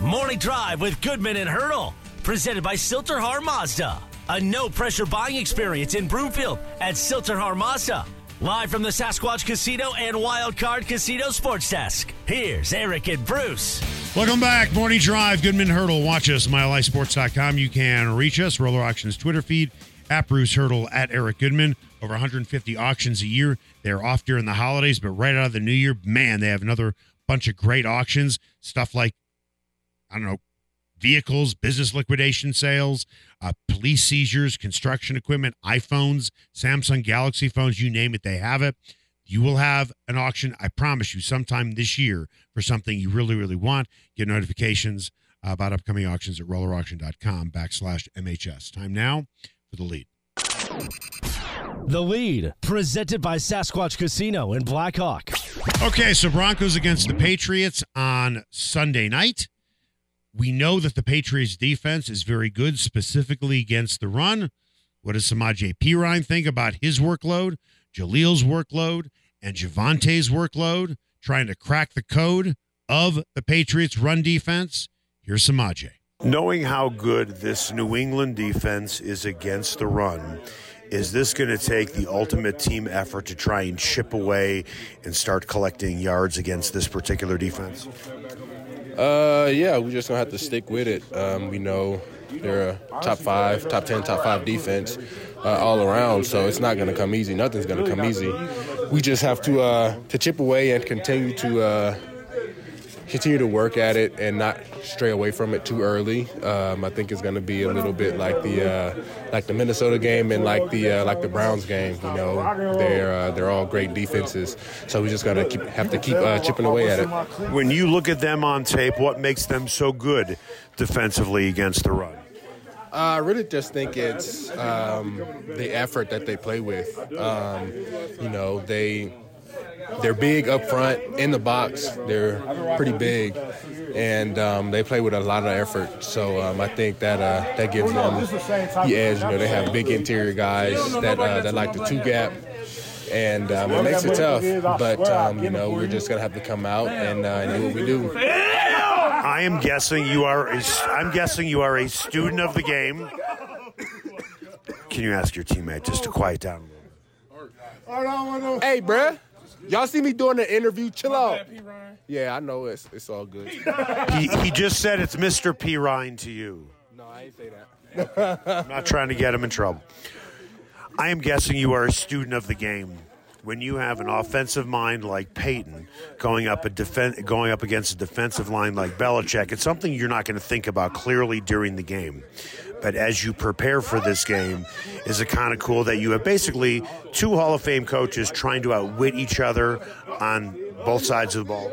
Morning Drive with Goodman and Hurdle, presented by Sill-TerHar Mazda. A no pressure buying experience in Broomfield at Sill-TerHar Mazda. Live from the Sasquatch Casino and Wild Card Casino Sports Desk. Here's Eric and Bruce. Welcome back. Morning Drive. Goodman Hurdle. Watch us, MileHighSports.com. You can reach us. Roller Auctions Twitter feed at Bruce Hurdle at Eric Goodman. Over 150 auctions a year. They're off during the holidays, but right out of the new year, man, they have another bunch of great auctions. Stuff like, I don't know, vehicles, business liquidation sales, uh, police seizures, construction equipment, iPhones, Samsung Galaxy phones, you name it, they have it. You will have an auction, I promise you, sometime this year for something you really, really want. Get notifications about upcoming auctions at rollerauction.com backslash MHS. Time now for the lead. The lead, presented by Sasquatch Casino in Blackhawk. Okay, so Broncos against the Patriots on Sunday night. We know that the Patriots defense is very good, specifically against the run. What does Samaje Perine think about his workload, Jaleel's workload, and Javonte's workload, trying to crack the code of the Patriots' run defense? Here's Samaje. Knowing how good this New England defense is against the run, is this going to take the ultimate team effort to try and chip away and start collecting yards against this particular defense? Uh, yeah, we just gonna have to stick with it. Um, we know they're a top five, top ten, top five defense uh, all around, so it's not gonna come easy. Nothing's gonna come easy. We just have to uh, to chip away and continue to uh, continue to work at it and not stray away from it too early. Um, I think it's going to be a little bit like the uh, like the Minnesota game and like the uh, like the Browns game. You know, they're uh, they're all great defenses, so we just got to have to keep uh, chipping away at it. When you look at them on tape, what makes them so good defensively against the run? I really just think it's um, the effort that they play with. Um, you know, they they're big up front in the box. They're pretty big, and um, they play with a lot of effort. So um, I think that uh, that gives them the edge. You know, they have big interior guys that uh, that like the two gap. And um, it makes it tough, but um, you know we're just gonna have to come out and, uh, and do what we do. I am guessing you are. A, I'm guessing you are a student of the game. Can you ask your teammate just to quiet down? a little Hey, bruh. Y'all see me doing the interview? Chill out. Yeah, I know it's it's all good. He, he just said it's Mr. P. Ryan to you. No, I ain't say that. I'm not trying to get him in trouble. I am guessing you are a student of the game. When you have an offensive mind like Peyton going up a defen- going up against a defensive line like Belichick, it's something you're not going to think about clearly during the game. But as you prepare for this game, is it kind of cool that you have basically two Hall of Fame coaches trying to outwit each other on both sides of the ball?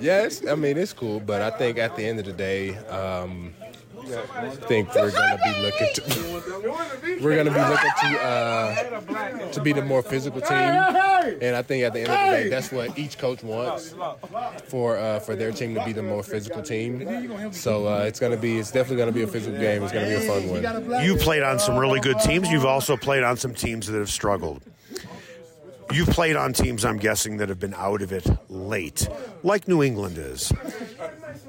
Yes, I mean it's cool, but I think at the end of the day, um, think we're gonna be looking to we're gonna be looking to uh, to be the more physical team, and I think at the end of the day, that's what each coach wants for uh, for their team to be the more physical team. So uh, it's gonna be it's definitely gonna be a physical game. It's gonna be a fun one. You played on some really good teams. You've also played on some teams that have struggled. You've played on teams, I'm guessing, that have been out of it late, like New England is.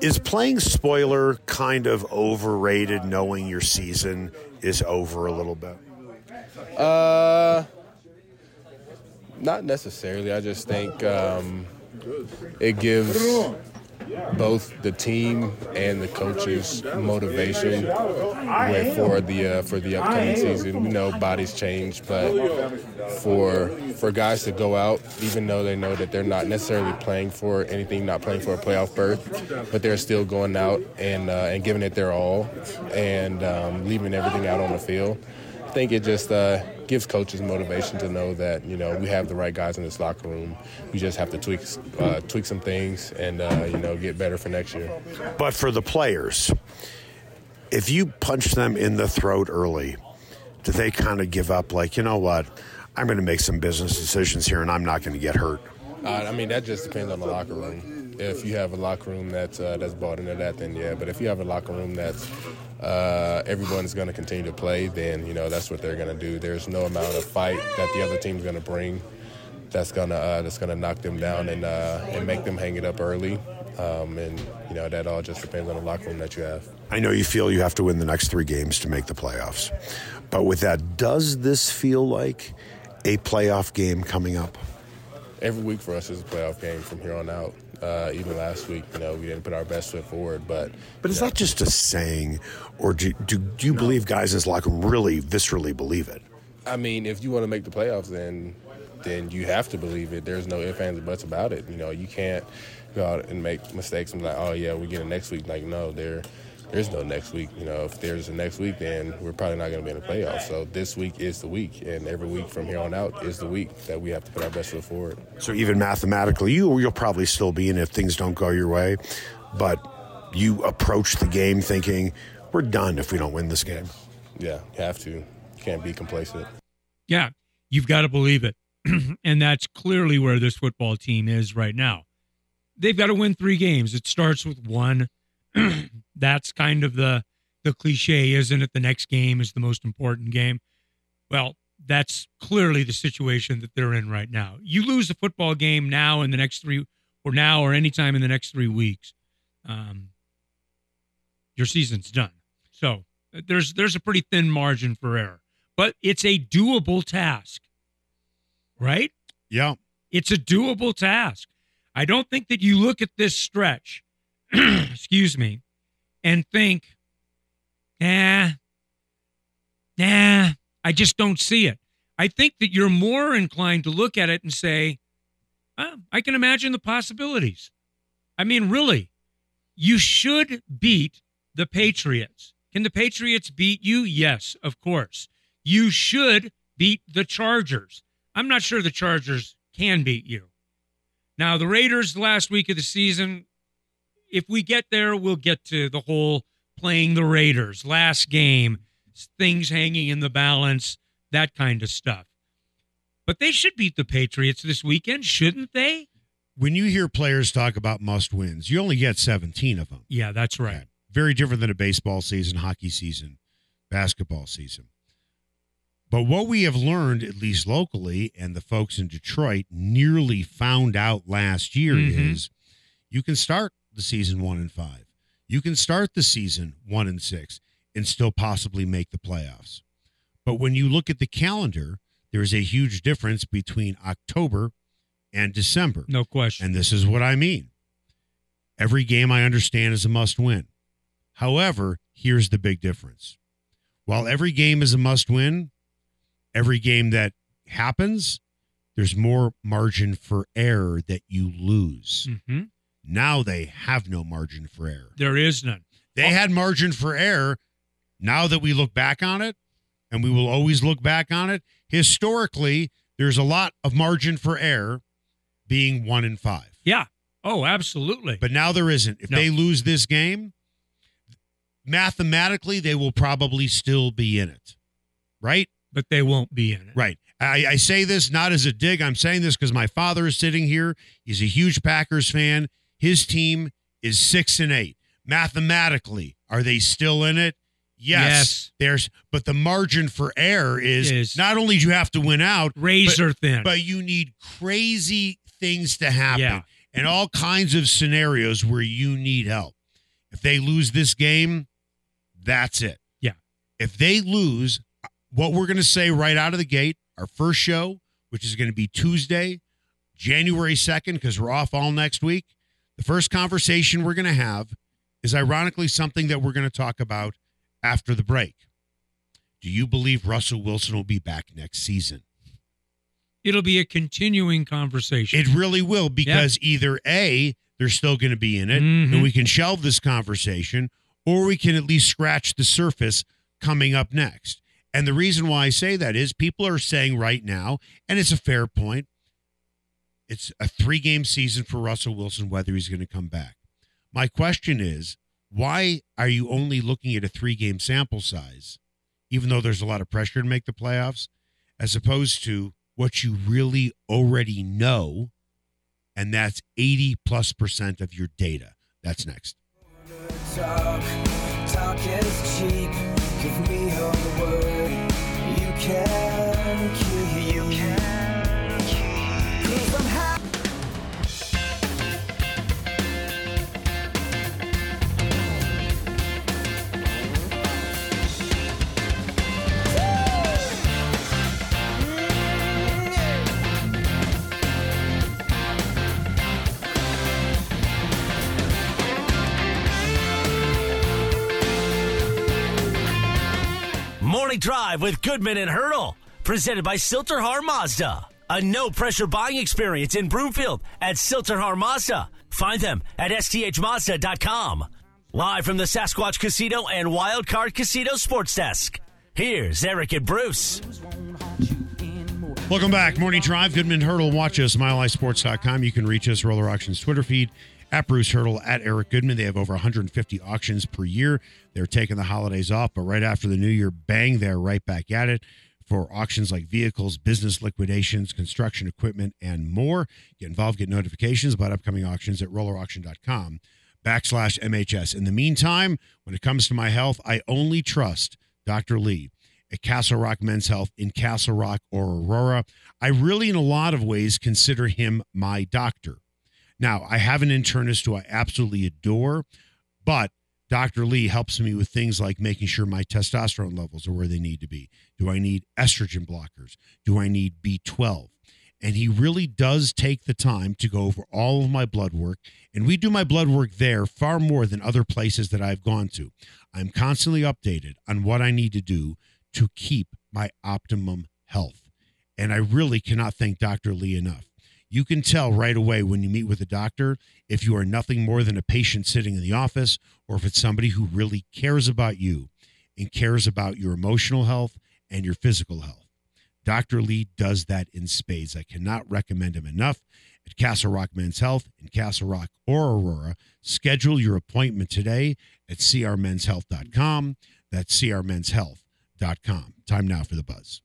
Is playing spoiler kind of overrated knowing your season is over a little bit? Uh, not necessarily. I just think um, it gives both the team and the coaches motivation with- for the uh, for the upcoming season. We know bodies change, but for for guys to go out, even though they know that they're not necessarily playing for anything, not playing for a playoff berth, but they're still going out and uh, and giving it their all and um, leaving everything out on the field. I think it just uh, gives coaches motivation to know that you know we have the right guys in this locker room. We just have to tweak uh, tweak some things and uh, you know get better for next year. But for the players, if you punch them in the throat early, do they kind of give up? Like, you know what? I'm going to make some business decisions here, and I'm not going to get hurt. Uh, I mean, that just depends on the locker room. If you have a locker room that's uh, that's bought into that, then yeah. But if you have a locker room that's uh, everyone's going to continue to play, then you know that's what they're going to do. There's no amount of fight that the other team's going to bring that's gonna uh, that's gonna knock them down and uh, and make them hang it up early. Um, and, you know, that all just depends on the locker room that you have. I know you feel you have to win the next three games to make the playoffs. But with that, does this feel like a playoff game coming up? Every week for us is a playoff game from here on out. Uh, even last week, you know, we didn't put our best foot forward, but but is that just a saying, or do do, do you no. believe guys in this locker room really viscerally believe it? I mean, if you want to make the playoffs, then then you have to believe it. There's no ifs ands or buts about it. You know, you can't go out and make mistakes and be like, oh yeah, we get it next week. Like no, there there's no next week. You know, if there's a next week, then we're probably not going to be in the playoffs. So this week is the week, and every week from here on out is the week that we have to put our best foot forward. So even mathematically, you you'll probably still be in if things don't go your way, but you approach the game thinking we're done if we don't win this game. Yeah, you have to. You can't be complacent. Yeah, you've got to believe it, and that's clearly where this football team is right now. They've got to win three games. It starts with one that's kind of the the cliche, isn't it? The next game is the most important game. Well, that's clearly the situation that they're in right now. You lose a football game now in the next three, or now, or anytime in the next three weeks, um, your season's done. So there's there's a pretty thin margin for error, but it's a doable task, right? Yeah, it's a doable task. I don't think that you look at this stretch excuse me, and think, nah, nah, I just don't see it. I think that you're more inclined to look at it and say, oh, I can imagine the possibilities. I mean, really, you should beat the Patriots. Can the Patriots beat you? Yes, of course. You should beat the Chargers. I'm not sure the Chargers can beat you. Now, the Raiders last week of the season, if we get there, we'll get to the whole playing the Raiders, last game, things hanging in the balance, that kind of stuff. But they should beat the Patriots this weekend, shouldn't they? When you hear players talk about must wins, you only get 17 of them. Yeah, that's right. Very different than a baseball season, hockey season, basketball season. But what we have learned, at least locally, and the folks in Detroit nearly found out last year mm-hmm. is you can start the season one and five. You can start the season one and six and still possibly make the playoffs. But when you look at the calendar, there is a huge difference between October and December. No question. And this is what I mean. Every game I understand is a must win. However, here's the big difference. While every game is a must win, every game that happens, there's more margin for error that you lose. Mm-hmm. Now they have no margin for error. There is none. They oh. had margin for error. Now that we look back on it, and we will always look back on it, historically, there's a lot of margin for error being one in five. Yeah. Oh, absolutely. But now there isn't. If no. they lose this game, mathematically, they will probably still be in it. Right? But they won't be in it. Right. I, I say this not as a dig. I'm saying this because my father is sitting here. He's a huge Packers fan. His team is six and eight. Mathematically, are they still in it? Yes, yes. There's but the margin for error is, is not only do you have to win out, razor but, thin, but you need crazy things to happen yeah. and all kinds of scenarios where you need help. If they lose this game, that's it. Yeah. If they lose, what we're going to say right out of the gate, our first show, which is going to be Tuesday, January 2nd, because we're off all next week. The first conversation we're going to have is ironically something that we're going to talk about after the break. Do you believe Russell Wilson will be back next season? It'll be a continuing conversation. It really will because yep. either A, they're still going to be in it mm-hmm. and we can shelve this conversation, or we can at least scratch the surface coming up next. And the reason why I say that is people are saying right now, and it's a fair point, it's a three game season for Russell Wilson, whether he's going to come back. My question is, why are you only looking at a three game sample size, even though there's a lot of pressure to make the playoffs, as opposed to what you really already know, and that's 80 plus percent of your data? That's next. Talk, talk. Give me word you can keep. Morning Drive with Goodman and Hurdle, presented by Sill-TerHar Mazda. A no pressure buying experience in Broomfield at Sill-TerHar Mazda. Find them at sthmazda.com. Live from the Sasquatch Casino and Wildcard Casino Sports Desk. Here's Eric and Bruce. Welcome back. Morning Drive. Goodman Hurdle. Watch us, milehighsports.com. You can reach us, Roller Auctions Twitter feed, at Bruce Hurdle, at Eric Goodman. They have over 150 auctions per year. They're taking the holidays off, but right after the new year, bang, they're right back at it for auctions like vehicles, business liquidations, construction equipment, and more. Get involved, get notifications about upcoming auctions at rollerauction.com backslash MHS. In the meantime, when it comes to my health, I only trust Dr. Lee at Castle Rock Men's Health in Castle Rock or Aurora. I really, in a lot of ways, consider him my doctor. Now, I have an internist who I absolutely adore, but Dr. Lee helps me with things like making sure my testosterone levels are where they need to be. Do I need estrogen blockers? Do I need B12? And he really does take the time to go over all of my blood work. And we do my blood work there far more than other places that I've gone to. I'm constantly updated on what I need to do to keep my optimum health. And I really cannot thank Dr. Lee enough. You can tell right away when you meet with a doctor if you are nothing more than a patient sitting in the office or if it's somebody who really cares about you and cares about your emotional health and your physical health. Dr. Lee does that in spades. I cannot recommend him enough. At Castle Rock Men's Health in Castle Rock or Aurora, schedule your appointment today at crmenshealth.com. That's crmenshealth.com. Time now for the buzz.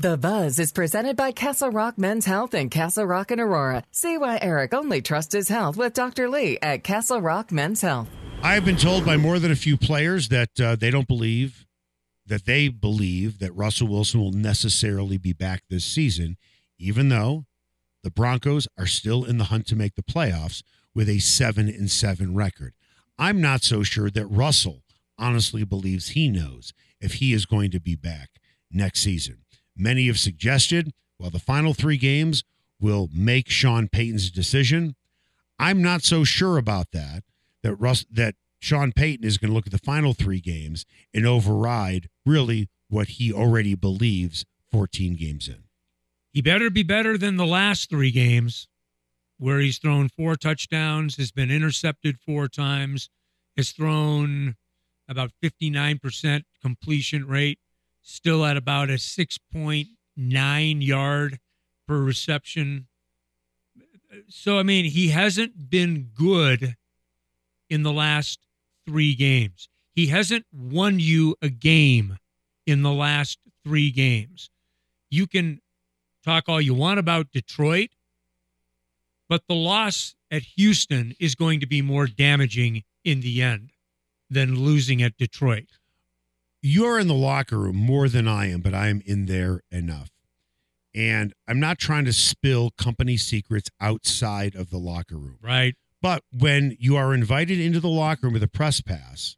The Buzz is presented by Castle Rock Men's Health and Castle Rock and Aurora. See why Eric only trusts his health with Dr. Lee at Castle Rock Men's Health. I have been told by more than a few players that uh, they don't believe that they believe that Russell Wilson will necessarily be back this season, even though the Broncos are still in the hunt to make the playoffs with a seven and seven record. I'm not so sure that Russell honestly believes he knows if he is going to be back next season. Many have suggested, well, the final three games will make Sean Payton's decision. I'm not so sure about that. That Russ that Sean Payton is going to look at the final three games and override really what he already believes 14 games in. He better be better than the last three games where he's thrown four touchdowns, has been intercepted four times, has thrown about 59% completion rate, still at about a 6.9 yard per reception. So, I mean, he hasn't been good in the last three games. He hasn't won you a game in the last three games. You can talk all you want about Detroit, but the loss at Houston is going to be more damaging in the end than losing at Detroit. You're in the locker room more than I am, but I am in there enough. And I'm not trying to spill company secrets outside of the locker room. Right. But when you are invited into the locker room with a press pass,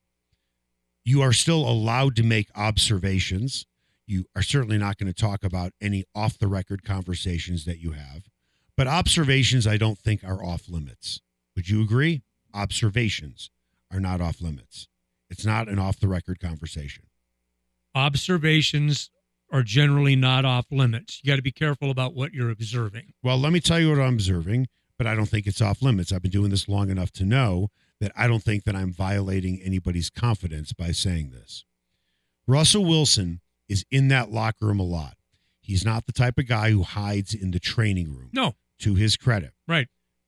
you are still allowed to make observations. You are certainly not going to talk about any off the record conversations that you have. But observations, I don't think, are off limits. Would you agree? Observations are not off limits. It's not an off the record conversation. Observations are generally not off limits. You got to be careful about what you're observing. Well, let me tell you what I'm observing, but I don't think it's off limits. I've been doing this long enough to know that I don't think that I'm violating anybody's confidence by saying this. Russell Wilson is in that locker room a lot. He's not the type of guy who hides in the training room. No. To his credit. Right.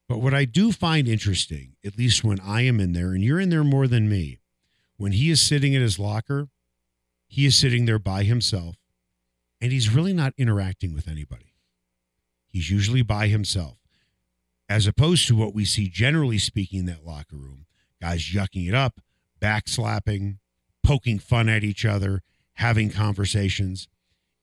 But what I do find interesting, at least when I am in there, and you're in there more than me, when he is sitting in his locker, he is sitting there by himself and he's really not interacting with anybody. He's usually by himself, as opposed to what we see generally speaking in that locker room guys yucking it up, backslapping, poking fun at each other, having conversations.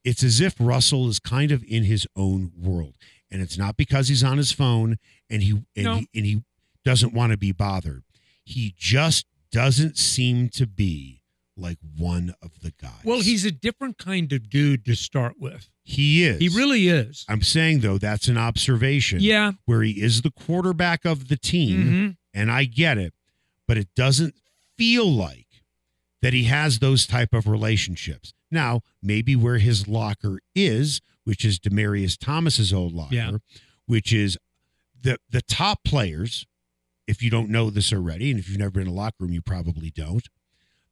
It's as if Russell is kind of in his own world. And it's not because he's on his phone and he and, No. he, and he doesn't want to be bothered. He just doesn't seem to be like one of the guys. Well, he's a different kind of dude to start with. he is. He really is. I'm saying though that's an observation. Yeah. Mm-hmm. Where he is the quarterback of the team, and I get it, but it doesn't feel like that he has those type of relationships. Now, maybe where his locker is, which is Demaryius Thomas's old locker, Yeah. which is the the top players. If you don't know this already, and if you've never been in a locker room, you probably don't.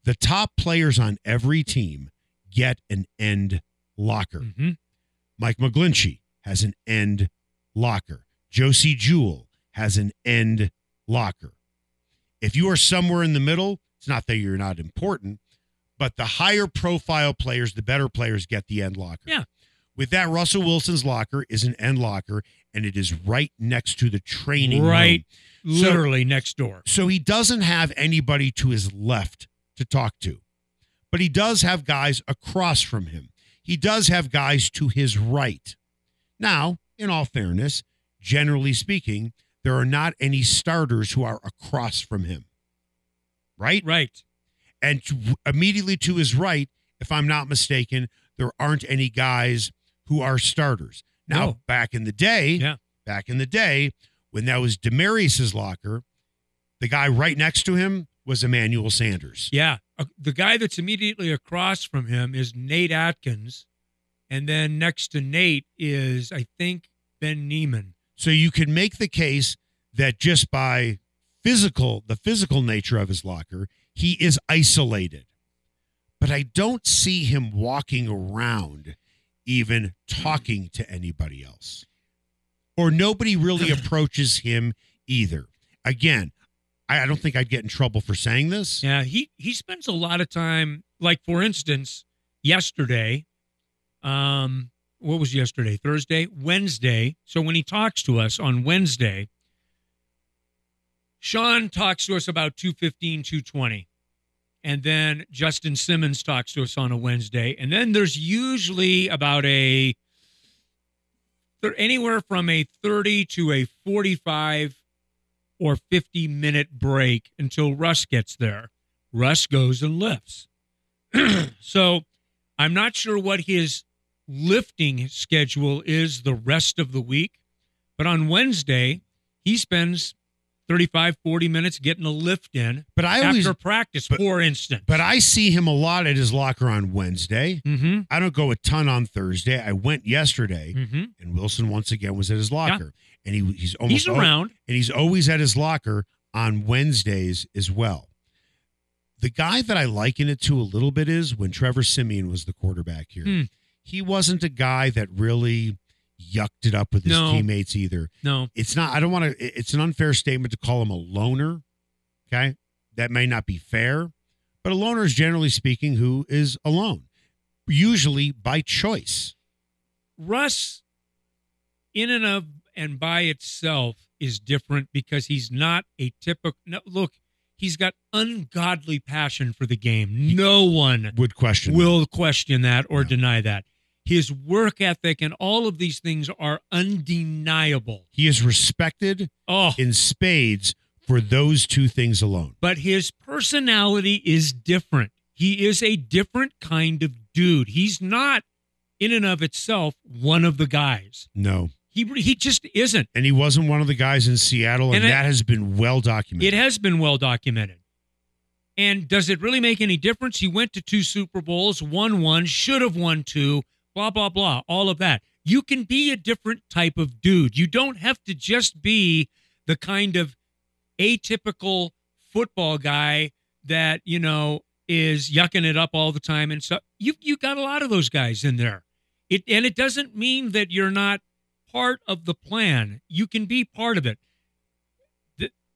The top players on every team get an end locker. Mhm. Mike McGlinchey has an end locker. Josey Jewell has an end locker. If you are somewhere in the middle, it's not that you're not important, but the higher profile players, the better players get the end locker. Yeah. With that, Russell Wilson's locker is an end locker, and it is right next to the training room. Right. So- Literally next door. So he doesn't have anybody to his left to talk to, but he does have guys across from him. He does have guys to his right. Now, in all fairness, generally speaking, there are not any starters who are across from him. Right? Right. And to, immediately to his right, if I'm not mistaken, there aren't any guys who are starters. Now, No. back in the day, Yeah. back in the day, when that was Demaryius's locker, the guy right next to him was Emmanuel Sanders. Yeah. Uh, the guy that's immediately across from him is Nate Adkins. And then next to Nate is, I think, Ben Niemann. So you can make the case that just by physical, the physical nature of his locker, he is isolated. But I don't see him walking around even talking to anybody else. Or nobody really approaches him either. Again, I I don't think I'd get in trouble for saying this. Yeah, he he spends a lot of time. Like for instance, yesterday, um, what was yesterday? Thursday, Wednesday. So when he talks to us on Wednesday, Sean talks to us about 215, 220. And then Justin Simmons talks to us on a Wednesday. And then there's usually about a anywhere from a 30 to a 45 or 50 minute break until Russ gets there. Russ goes and lifts. so I'm not sure what his lifting schedule is the rest of the week, but on Wednesday, he spends 35, 40 minutes getting a lift in But I always after practice, but- for instance. but I see him a lot at his locker on Wednesday. mm-hmm, I don't go a ton on Thursday. I went yesterday. mm-hmm. and Wilson once again was at his locker, and he he's almost He's around. and he's always at his locker on Wednesdays as well. The guy that I liken it to a little bit is when Trevor Siemian was the quarterback here. Hmm. He wasn't a guy that really yucked it up with his No. teammates either. No, It's not. I don't want to. It's an unfair statement to call him a loner. Okay, that may not be fair, but a loner is generally speaking who is alone, usually by choice. Russ, in and of and by itself, is different because he's not a typical. No, look, he's got ungodly passion for the game. No one Would question. will question that or Yeah. deny that. His work ethic and all of these things are undeniable. He is respected Oh, in spades for those two things alone. but his personality is different. He is a different kind of dude. He's not, in and of itself, one of the guys. No. He he just isn't. And he wasn't one of the guys in Seattle, and, And that has been well documented. It has been well documented. And does it really make any difference? He went to two Super Bowls, won one, should have won two, blah, blah, blah, all of that. You can be a different type of dude. You don't have to just be the kind of atypical football guy that, you know, is yucking it up all the time and stuff. You you got a lot of those guys in there. It and it doesn't mean that you're not part of the plan. You can be part of it.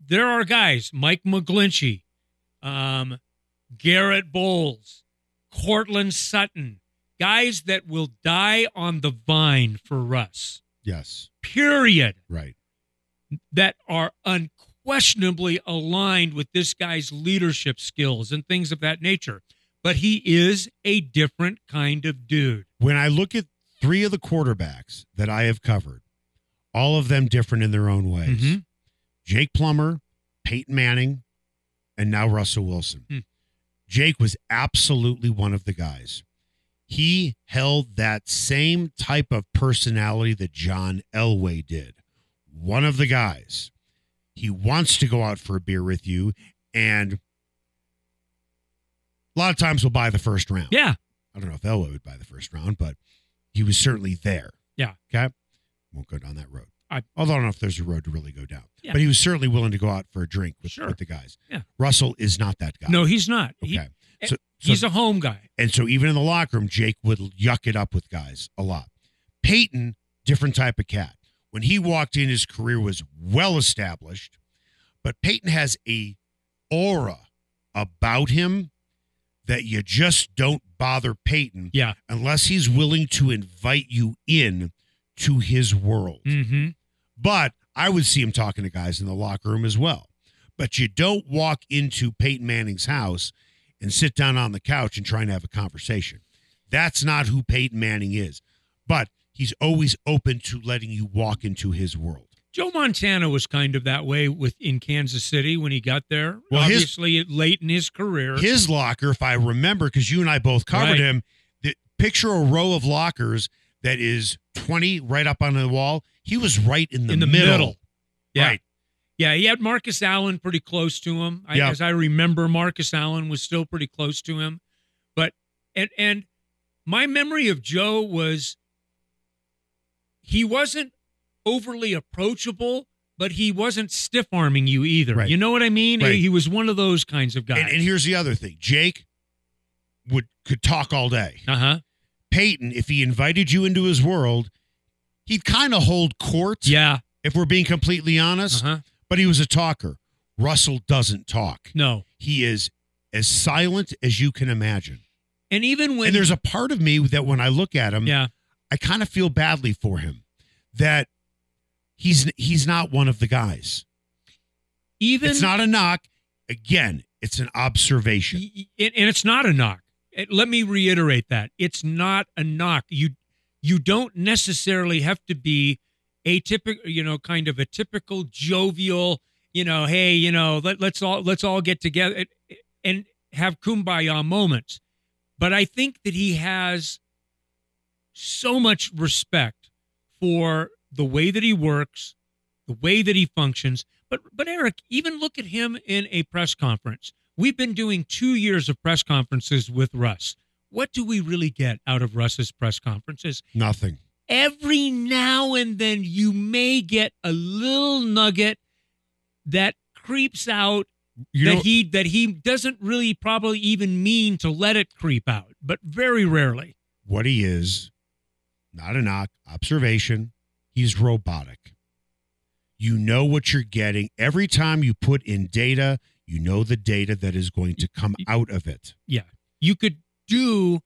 There are guys, Mike McGlinchey, um, Garett Bolles, Courtland Sutton, guys that will die on the vine for Russ. yes, Period. right. That are unquestionably aligned with this guy's leadership skills and things of that nature. But he is a different kind of dude. When I look at three of the quarterbacks that I have covered, all of them different in their own ways. Mhm. Jake Plummer, Peyton Manning, and now Russell Wilson. Hmm. Jake was absolutely one of the guys. He held that same type of personality that John Elway did. One of the guys. He wants to go out for a beer with you and A lot of times we'll buy the first round. Yeah. I don't know if Elway would buy the first round, but he was certainly there. Yeah. Okay. Won't go down that road. I- Although I don't know if there's a road to really go down. Yeah. But he was certainly willing to go out for a drink with, Sure. with the guys. Yeah. Russell is not that guy. No, he's not. He- Okay. Eh, so, so- he's a home guy. and so even in the locker room, Jake would yuck it up with guys a lot. Peyton, different type of cat. When he walked in, his career was well established, but Peyton has a aura about him that you just don't bother Peyton Yeah. unless he's willing to invite you in to his world. Mm-hmm. But I would see him talking to guys in the locker room as well. But you don't walk into Peyton Manning's house and sit down on the couch and try and have a conversation. That's not who Peyton Manning is. But he's always open to letting you walk into his world. Joe Montana was kind of that way with in Kansas City when he got there. Well, his- Obviously, late in his career. His locker, if I remember, because you and I both covered Right. him, the, picture a row of lockers that is 20 right up on the wall. He was right in the, in the middle. middle. Yeah. Right. Yeah, he had Marcus Allen pretty close to him. I, Yeah. As I remember, Marcus Allen was still pretty close to him. But and and my memory of Joe was he wasn't overly approachable, but he wasn't stiff arming you either. Right. You know what I mean? Right. He was one of those kinds of guys. And, and here's the other thing Jake would could talk all day. uh huh. Peyton, if he invited you into his world, he'd kind of hold court, Yeah. if we're being completely honest, Uh huh. but he was a talker. Russell doesn't talk. No. He is as silent as you can imagine. And even when and there's a part of me that when I look at him, yeah I kind of feel badly for him that he's he's not one of the guys. even it's not a knock. Again, it's an observation. And it's not a knock. Let me reiterate that it's not a knock. You you don't necessarily have to be a typical, you know, kind of a typical jovial, you know, hey, you know, let, let's all let's all get together and have kumbaya moments. But I think that he has so much respect for the way that he works, the way that he functions. But but Eric, even look at him in a press conference. We've been doing two years of press conferences with Russ. What do we really get out of Russ's press conferences? Nothing. Every now and then you may get a little nugget that creeps out You that know, he that he doesn't really probably even mean to let it creep out, but very rarely. what he is, not a knock, observation. He's robotic. You know what you're getting. Every time you put in data, you know the data that is going to come out of it. Yeah. You could do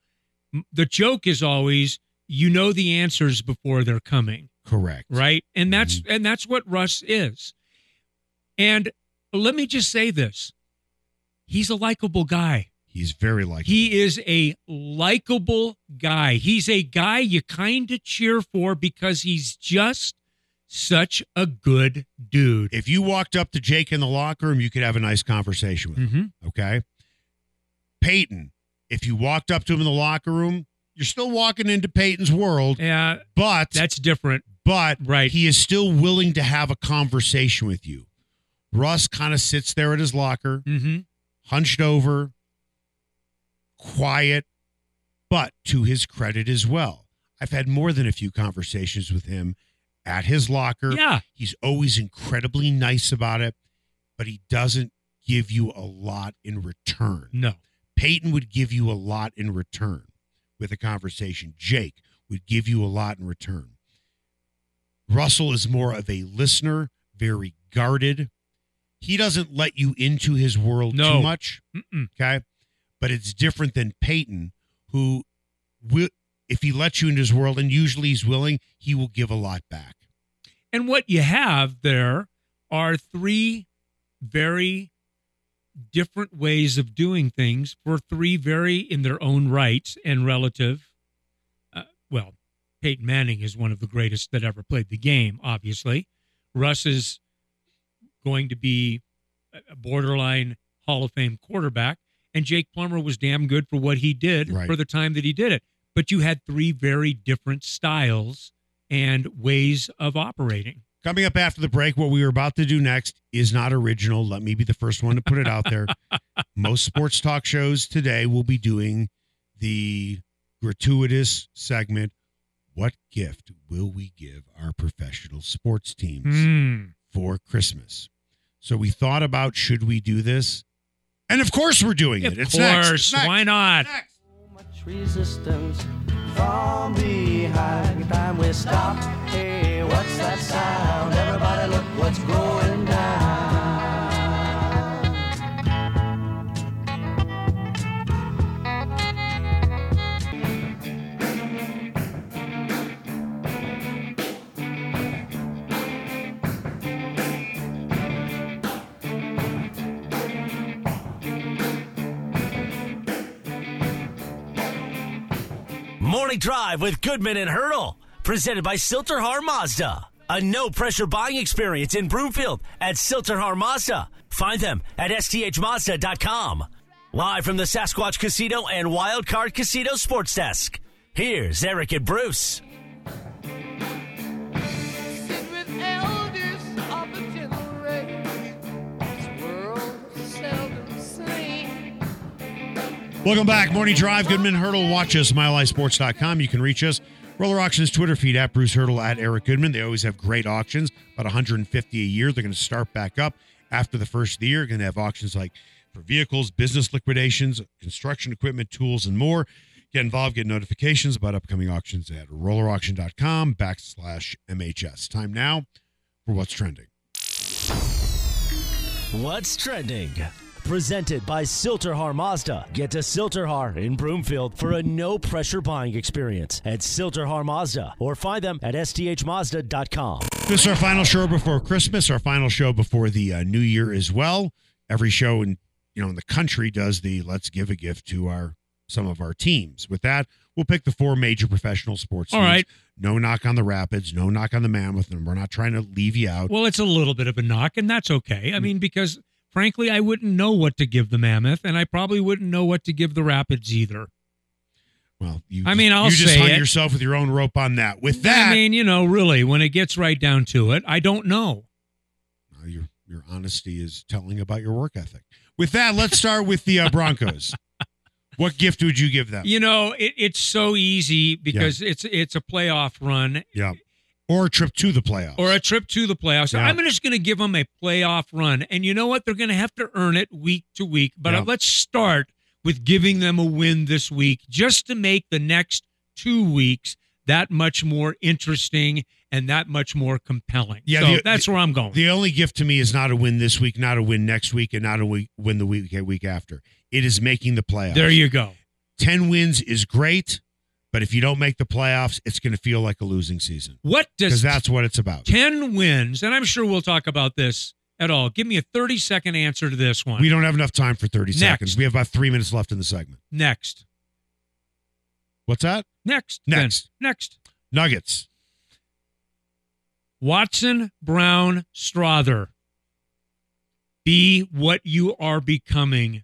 the joke is always you know the answers before they're coming. Correct. right and that's mm-hmm. and that's what russ is and let me just say this he's a likable guy He's very likable. he is a likable guy he's a guy you kind of cheer for because he's just such a good dude If you walked up to Jake in the locker room, you could have a nice conversation with him. mm-hmm. Okay. Peyton, if you walked up to him in the locker room, you're still walking into Peyton's world, yeah but that's different but Right. he is still willing to have a conversation with you. Russ kind of sits there at his locker, mm-hmm. hunched over, quiet, but to his credit as well. I've had more than a few conversations with him at his locker. yeah He's always incredibly nice about it, but he doesn't give you a lot in return. no Peyton would give you a lot in return with a conversation. Jake would give you a lot in return. Russell is more of a listener, very guarded. He doesn't let you into his world No. too much. Mm-mm. Okay. But it's different than Peyton, who will, if he lets you into his world, and usually he's willing, he will give a lot back. And what you have there are three very different ways of doing things for three very, in their own rights and relative. Uh, well, Peyton Manning is one of the greatest that ever played the game, obviously. Russ is going to be a borderline Hall of Fame quarterback. And Jake Plummer was damn good for what he did Right. for the time that he did it. But you had three very different styles and ways of operating. Coming up after the break, what we are about to do next is not original. Let me be the first one to put it out there. Most sports talk shows today will be doing the gratuitous segment What gift will we give our professional sports teams Hmm. for Christmas? So we thought about should we do this? And of course we're doing Of it. It's next. course. It's next. Why not? Next. Morning Drive with Goodman and Hurdle. Presented by Sill-TerHar Mazda. A no pressure buying experience in Broomfield at Sill-TerHar Mazda. Find them at sthmazda.com. Live from the Sasquatch Casino and Wildcard Casino Sports Desk. Here's Eric and Bruce. Welcome back. Morning Drive. Goodman Hurdle. Watch us, milehighsports.com. You can reach us. Roller Auctions Twitter feed at Bruce Hurdle at Eric Goodman. They always have great auctions, about 150 a year. They're going to start back up after the first of the year. Going to have auctions like for vehicles, business liquidations, construction equipment, tools, and more. Get involved, get notifications about upcoming auctions at rollerauction.com backslash MHS. Time now for what's trending. What's trending? Presented by Sill-TerHar Mazda. Get to Sill-TerHar in Broomfield for a no pressure buying experience at Sill-TerHar Mazda or find them at sthmazda.com. This is our final show before Christmas, our final show before the uh, new year as well. Every show in you know in the country does the let's give a gift to our some of our teams. With that, we'll pick the four major professional sports All teams. right. No knock on the Rapids, no knock on the Mammoth, and we're not trying to leave you out. Well, it's a little bit of a knock, and that's okay. I mean, because frankly, I wouldn't know what to give the Mammoth, and I probably wouldn't know what to give the Rapids either. Well, you I mean, I'll you just say hung it. yourself with your own rope on that. With that, I mean, you know, really, when it gets right down to it, I don't know. your your honesty is telling about your work ethic. With that, let's start with the uh, Broncos. what gift would you give them? You know, it, it's so easy because it's it's a playoff run Yeah. Or a trip to the playoffs. or a trip to the playoffs. Yeah. I'm just going to give them a playoff run, and you know what? They're going to have to earn it week to week. But uh, Yeah. let's start with giving them a win this week, just to make the next two weeks that much more interesting and that much more compelling. Yeah, so the- that's where I'm going. The only gift to me is not a win this week, not a win next week, and not a week, win the week week after. It is making the playoffs. there you go. Ten wins is great, but if you don't make the playoffs, it's going to feel like a losing season What does because that's what it's about. 10 wins, and I'm sure we'll talk about this at all. Give me a 30 second answer to this one. We don't have enough time for thirty Next. seconds. We have about three minutes left in the segment. Next. What's that? Next. then. Next. Next. Nuggets. Watson, Braun, Strawther. Be what you are becoming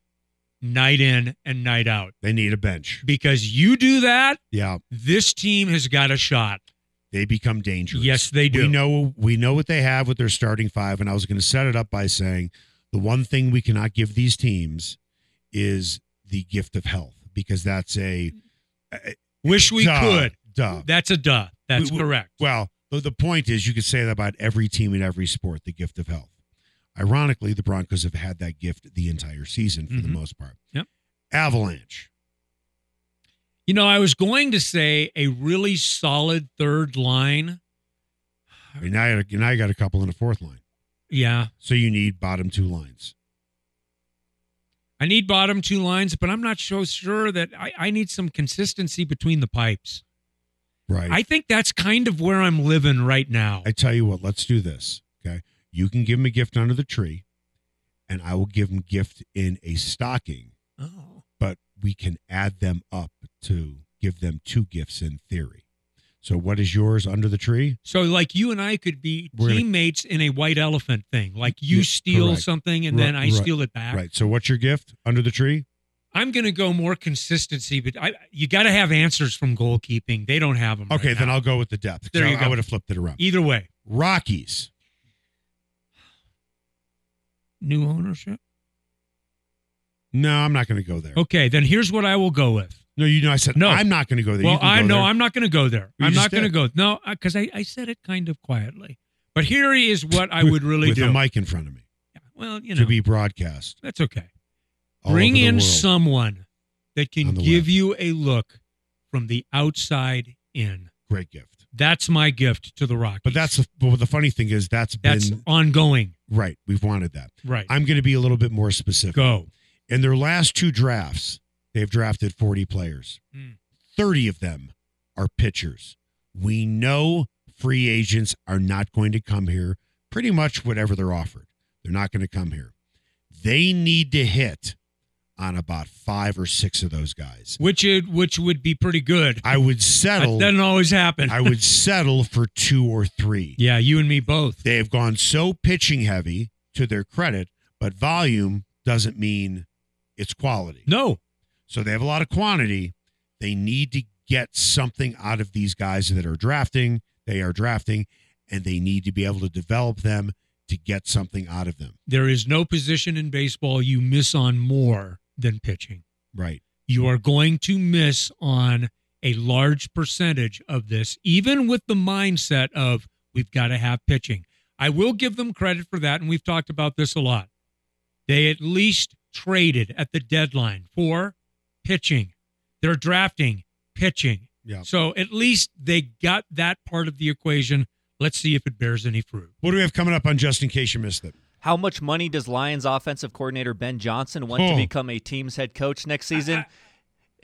night in and night out. They need a bench. Because you do that, Yeah, this team has got a shot. they become dangerous. Yes, they do. We know we know what they have with their starting five, and I was going to set it up by saying the one thing we cannot give these teams is the gift of health because that's a Wish we duh, could. Duh. That's a duh. That's We- correct. Well, the, the point is, you could say that about every team in every sport, the gift of health. Ironically, the Broncos have had that gift the entire season for the Mhm. most part. Yep. Avalanche. You know, I was going to say a really solid third line. I mean, now, you now you got a couple in the fourth line. Yeah. So you need bottom two lines. I need bottom two lines, but I'm not so sure that I, I need some consistency between the pipes. Right. I think that's kind of where I'm living right now. I tell you what, let's do this. Okay. You can give him a gift under the tree, and I will give him a gift in a stocking, oh. but we can add them up to give them two gifts in theory. So what is yours under the tree? So, like you and I could be We're gonna- teammates in a white elephant thing. Like you Yeah, steal correct. something and Right, then I right, steal it back. Right. So what's your gift under the tree? I'm going to go more consistency, but I, you got to have answers from goalkeeping. They don't have them. Okay, right then now. I'll go with the depth. There I, you I go. would have flipped it around. Either way, Rockies. New ownership. No, I'm not going to go there. Okay, then here's what I will go with. No, you know, I said No. I'm not going to go there. Well, I know. I'm not going to go there. You I'm not going to go. No, because I, I said it kind of quietly. But here is what I would really with do. a mic in front of me Yeah, well, you know, to be broadcast. that's okay. Bring in world. someone that can give web. you a look from the outside in. Great gift. That's my gift to the Rockies. But that's the, but the funny thing is that's been that's ongoing. right. We've wanted that. Right. I'm going to be a little bit more specific. Go. In their last two drafts, they've drafted 40 players. Hmm. 30 of them are pitchers. We know free agents are not going to come here pretty much whatever they're offered. They're not going to come here. They need to hit on about five or six of those guys. Which it, which would be pretty good. I would That settle. doesn't always happen. I would settle for two or three. yeah, you and me both. They have gone so pitching heavy to their credit, but volume doesn't mean it's quality. No. So they have a lot of quantity. They need to get something out of these guys that are drafting. They are drafting, and they need to be able to develop them to get something out of them. There is no position in baseball you miss on more than pitching. Right. You are going to miss on a large percentage of this, even with the mindset of we've got to have pitching. I will give them credit for that, and we've talked about this a lot. They at least traded at the deadline for pitching. They're drafting pitching. Yeah. So at least they got that part of the equation. Let's see if it bears any fruit. What do we have coming up on just in case you missed it? How much money does Lions offensive coordinator Ben Johnson want to Oh. become a team's head coach next season?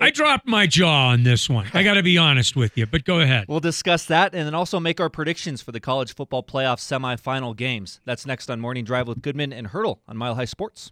I dropped my jaw on this one. I got to be honest with you, but go ahead. We'll discuss that and then also make our predictions for the college football playoff semifinal games. That's next on Morning Drive with Goodman and Hurdle on Mile High Sports.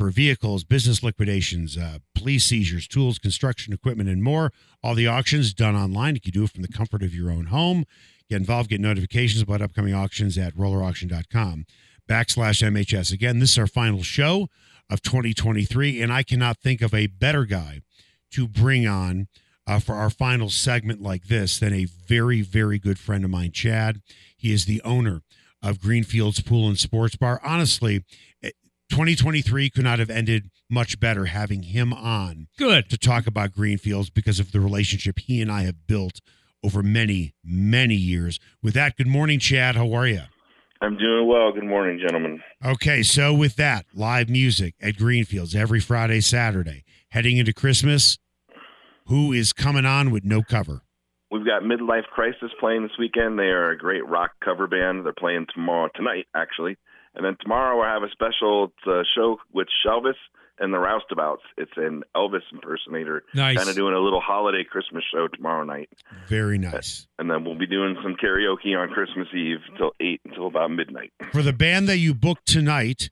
for vehicles, business liquidations, uh, police seizures, tools, construction equipment, and more. All the auctions done online. You can do it from the comfort of your own home. Get involved, get notifications about upcoming auctions at rollerauction.com backslash MHS. Again, this is our final show of 2023, and I cannot think of a better guy to bring on uh, for our final segment like this than a very, very good friend of mine, Chad. He is the owner of Greenfields Pool and Sports Bar. Honestly, 2023 could not have ended much better having him on Good. to talk about Greenfields because of the relationship he and I have built over many, many years. With that, good morning, Chad. How are you? I'm doing well. Good morning, gentlemen. Okay, so with that, live music at Greenfields every Friday, Saturday. Heading into Christmas, who is coming on with no cover? We've got Midlife Crisis playing this weekend. They are a great rock cover band. They're playing tomorrow, tonight, actually. And then tomorrow I have a special uh, show with Shelvis and the Roustabouts. It's an Elvis impersonator. Nice. Kind of doing a little holiday Christmas show tomorrow night. Very nice. And then we'll be doing some karaoke on Christmas Eve till 8 until about midnight. For the band that you booked tonight,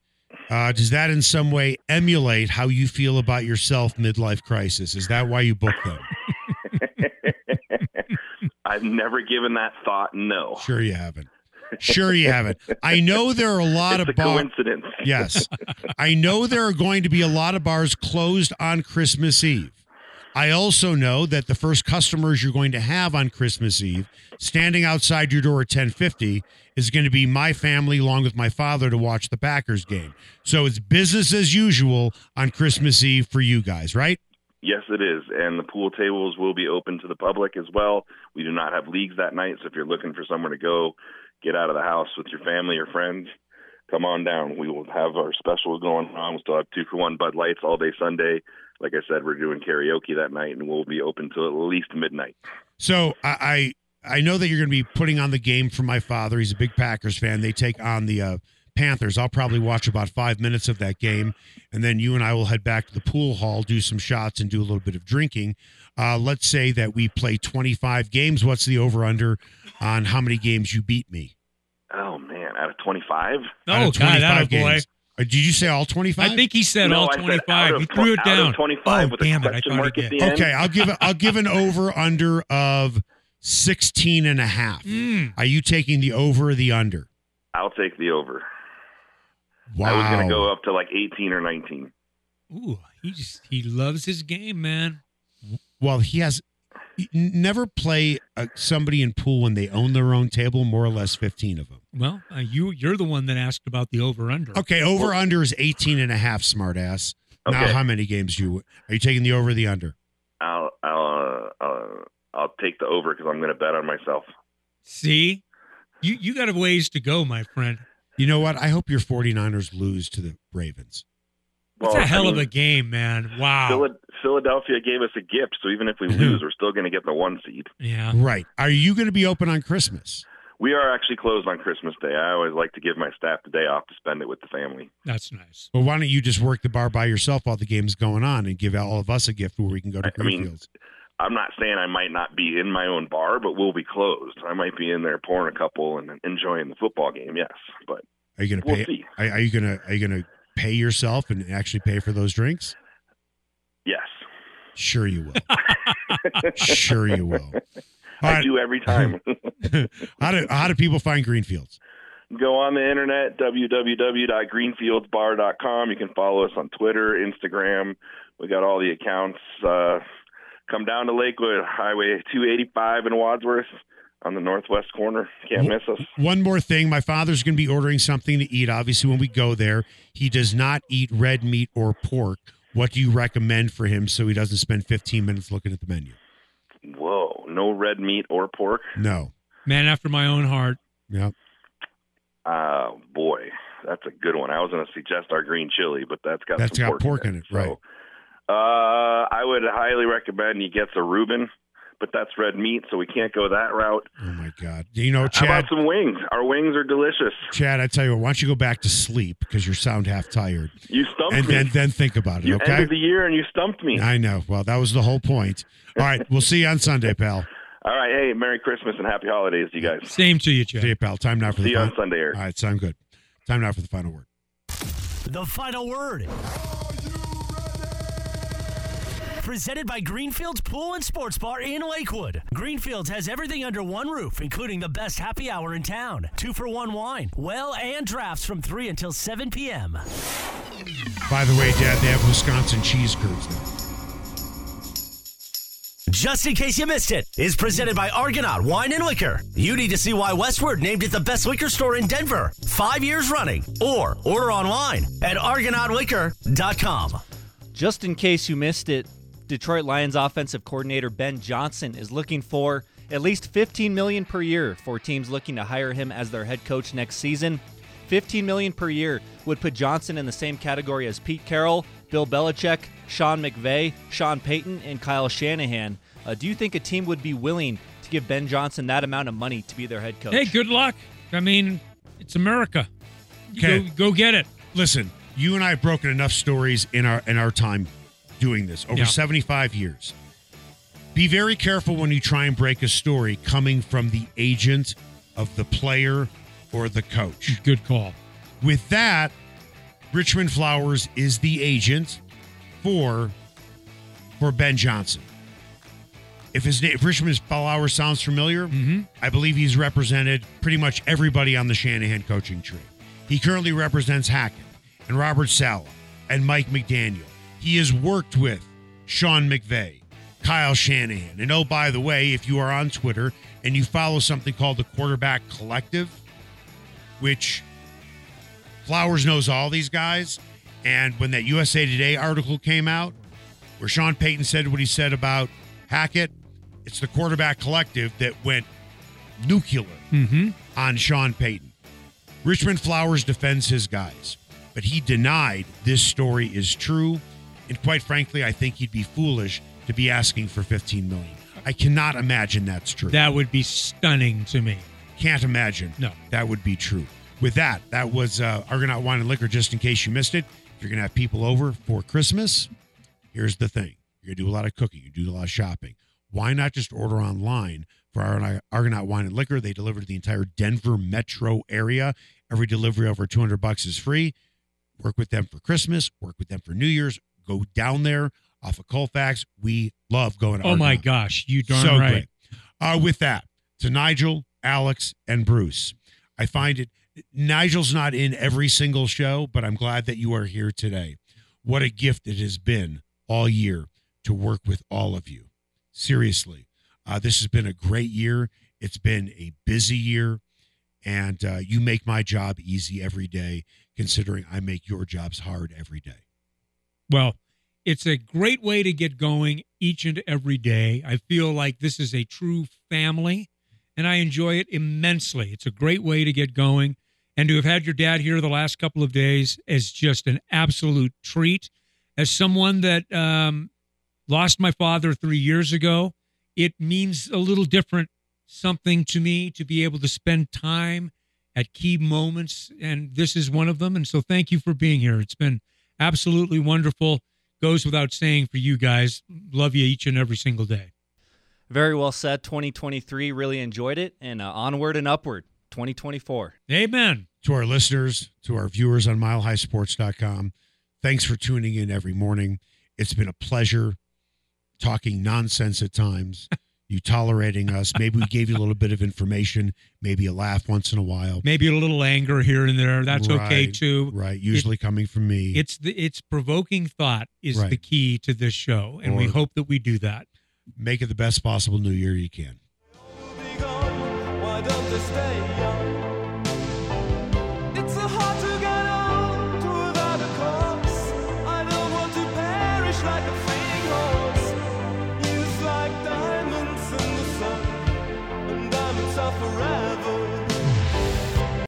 uh, does that in some way emulate how you feel about yourself midlife crisis? Is that why you booked them? I've never given that thought, no. Sure you haven't. Sure you haven't. I know there are a lot It's a of bars. coincidence. Yes. I know there are going to be a lot of bars closed on Christmas Eve. I also know that the first customers you're going to have on Christmas Eve standing outside your door at 1050 is going to be my family along with my father to watch the Packers game. So it's business as usual on Christmas Eve for you guys, right? Yes, it is. And the pool tables will be open to the public as well. We do not have leagues that night. So if you're looking for somewhere to go, get out of the house with your family or friends, come on down. We will have our specials going on. We'll still have two for one Bud Lights all day Sunday. like I said, we're doing karaoke that night, and we'll be open till at least midnight. So I I, I know that you're going to be putting on the game for my father. He's a big Packers fan. They take on the uh, Panthers. I'll probably watch about five minutes of that game, and then you and I will head back to the pool hall, do some shots, and do a little bit of drinking. Uh, let's say that we play 25 games. What's the over under on how many games you beat me? Oh man, out of twenty five. Out Oh of God, that boy. games. Uh, Did you say all 25? I think he said No, all 25. said twenty out five. of He threw it down. 25 oh damn it! I thought mark he did. Okay, I'll give it. I'll give an over under of 16 and a half. Mm. Are you taking the over or the under? I'll take the over. Wow. I was going to go up to like eighteen or nineteen. Ooh, he just he loves his game, man. Well, he has never play uh, somebody in pool when they own their own table. More or less 15 of them. Well, uh, you you're the one that asked about the over under. Okay, over under is 18 and a half. Smartass. Now, Okay. how many games do you are you taking the over or the under? I'll I'll uh, uh, I'll take the over because I'm going to bet on myself. See, you you got a ways to go, my friend. You know what? I hope your 49ers lose to the Ravens. It's Well, a hell I of a game, man. Wow. Philadelphia gave us a gift, so even if we lose, we're still going to get the one seed. Yeah. Right. Are you going to be open on Christmas? We are actually closed on Christmas Day. I always like to give my staff the day off to spend it with the family. That's nice. Well, why don't you just work the bar by yourself while the game's going on and give all of us a gift where we can go to I mean, Greenfields? I'm not saying I might not be in my own bar, but we'll be closed. I might be in there pouring a couple and enjoying the football game. Yes, but Are you going to we'll pay? see. Are, are you going to are you going to pay yourself and actually pay for those drinks? Yes, Sure you will. sure you will. I right. do every time. how do how do people find Greenfields? Go on the internet, www.greenfieldsbar.com. You can follow us on Twitter, Instagram. We got all the accounts. Uh, come down to Lakewood, Highway 285 in Wadsworth on the northwest corner. Can't miss us. One more thing, my father's going to be ordering something to eat. Obviously, when we go there, he does not eat red meat or pork. What do you recommend for him so he doesn't spend 15 minutes looking at the menu? Whoa, no red meat or pork? No. Man after my own heart. Yep. Uh, boy, that's a good one. I was going to suggest our green chili, but that's got That's some got pork in it, So, right. Uh, I would highly recommend he gets a Reuben, but that's red meat, so we can't go that route. Oh my God. Do you know, How Chad. about some wings? Our wings are delicious. Chad, I tell you what. Why don't you go back to sleep because you sound half tired, You stumped and me. And then then think about it. you okay. ended the year and you stumped me. I know. Well, that was the whole point. All right, we'll see you on Sunday, pal. All right, hey, Merry Christmas and Happy Holidays to you guys. Same to you, Chad. See you, pal. Time now for See the you on. Sunday, Eric. All right, sound good. Time now for the final word. The final word. Presented by Greenfields Pool and Sports Bar in Lakewood. Greenfields has everything under one roof, including the best happy hour in town. Two for one wine, well, and drafts from 3 until 7 p.m. By the way, Dad, they have Wisconsin cheese curds now. Just in case you missed it, is presented by Argonaut Wine and Liquor. You need to see why Westword named it the best liquor store in Denver, five years running, or order online at argonautliquor.com. Just in case you missed it, Detroit Lions offensive coordinator Ben Johnson is looking for at least 15 million per year for teams looking to hire him as their head coach next season. 15 million per year would put Johnson in the same category as Pete Carroll, Bill Belichick, Sean McVay, Sean Payton, and Kyle Shanahan. Uh, do you think a team would be willing to give Ben Johnson that amount of money to be their head coach? Hey, good luck. I mean, it's America. Okay. Go, go get it. Listen, you and I have broken enough stories in our in our time doing this over Yeah. 75 years. Be very careful when you try and break a story coming from the agent of the player or the coach. Good call. With that, Richmond Flowers is the agent for for Ben Johnson. If his name, if Richmond Flowers sounds familiar, mm-hmm. I believe he's represented pretty much everybody on the Shanahan coaching tree. He currently represents Hackett and Robert Saleh and Mike McDaniel. He has worked with Sean McVay, Kyle Shanahan. And oh, by the way, if you are on Twitter and you follow something called the Quarterback Collective, which Flowers knows all these guys. And when that USA Today article came out, where Sean Payton said what he said about Hackett, it's the quarterback collective that went nuclear Mm-hmm. on Sean Payton. Richmond Flowers defends his guys, but he denied this story is true. And quite frankly, I think you'd be foolish to be asking for 15 million. I cannot imagine that's true. That would be stunning to me. Can't imagine. No. That would be true. With that, that was uh, Argonaut Wine and Liquor, just in case you missed it. If you're going to have people over for Christmas, here's the thing you're going to do a lot of cooking, you do a lot of shopping. Why not just order online for Argonaut Argonaut Wine and Liquor? They deliver to the entire Denver metro area. Every delivery over 200 bucks is free. Work with them for Christmas, work with them for New Year's. Go down there off of Colfax. We love going to Oh my gosh, you darn so right. great. Uh, with that, to Nigel, Alex, and Bruce, I find it. Nigel's not in every single show, but I'm glad that you are here today. What a gift it has been all year to work with all of you. Seriously, uh, this has been a great year. It's been a busy year, and uh, you make my job easy every day, considering I make your jobs hard every day. Well, it's a great way to get going each and every day. I feel like this is a true family, and I enjoy it immensely. It's a great way to get going. And to have had your dad here the last couple of days is just an absolute treat. As someone that um, lost my father three years ago, it means a little different something to me to be able to spend time at key moments. And this is one of them. And so thank you for being here. It's been absolutely wonderful. Goes without saying for you guys. Love you each and every single day. Very well said. 2023, really enjoyed it, and uh, onward and upward. 2024. Amen. to our listeners, to our viewers on milehighsports.com. Thanks for tuning in every morning. It's been a pleasure talking nonsense at times, you tolerating us. Maybe we gave you a little bit of information, maybe a laugh once in a while. Maybe a little anger here and there. That's okay too. Right. Usually coming from me. It's the it's provoking thought is Right. the key to this show, and we hope that we do that. Make it the best possible new year you can.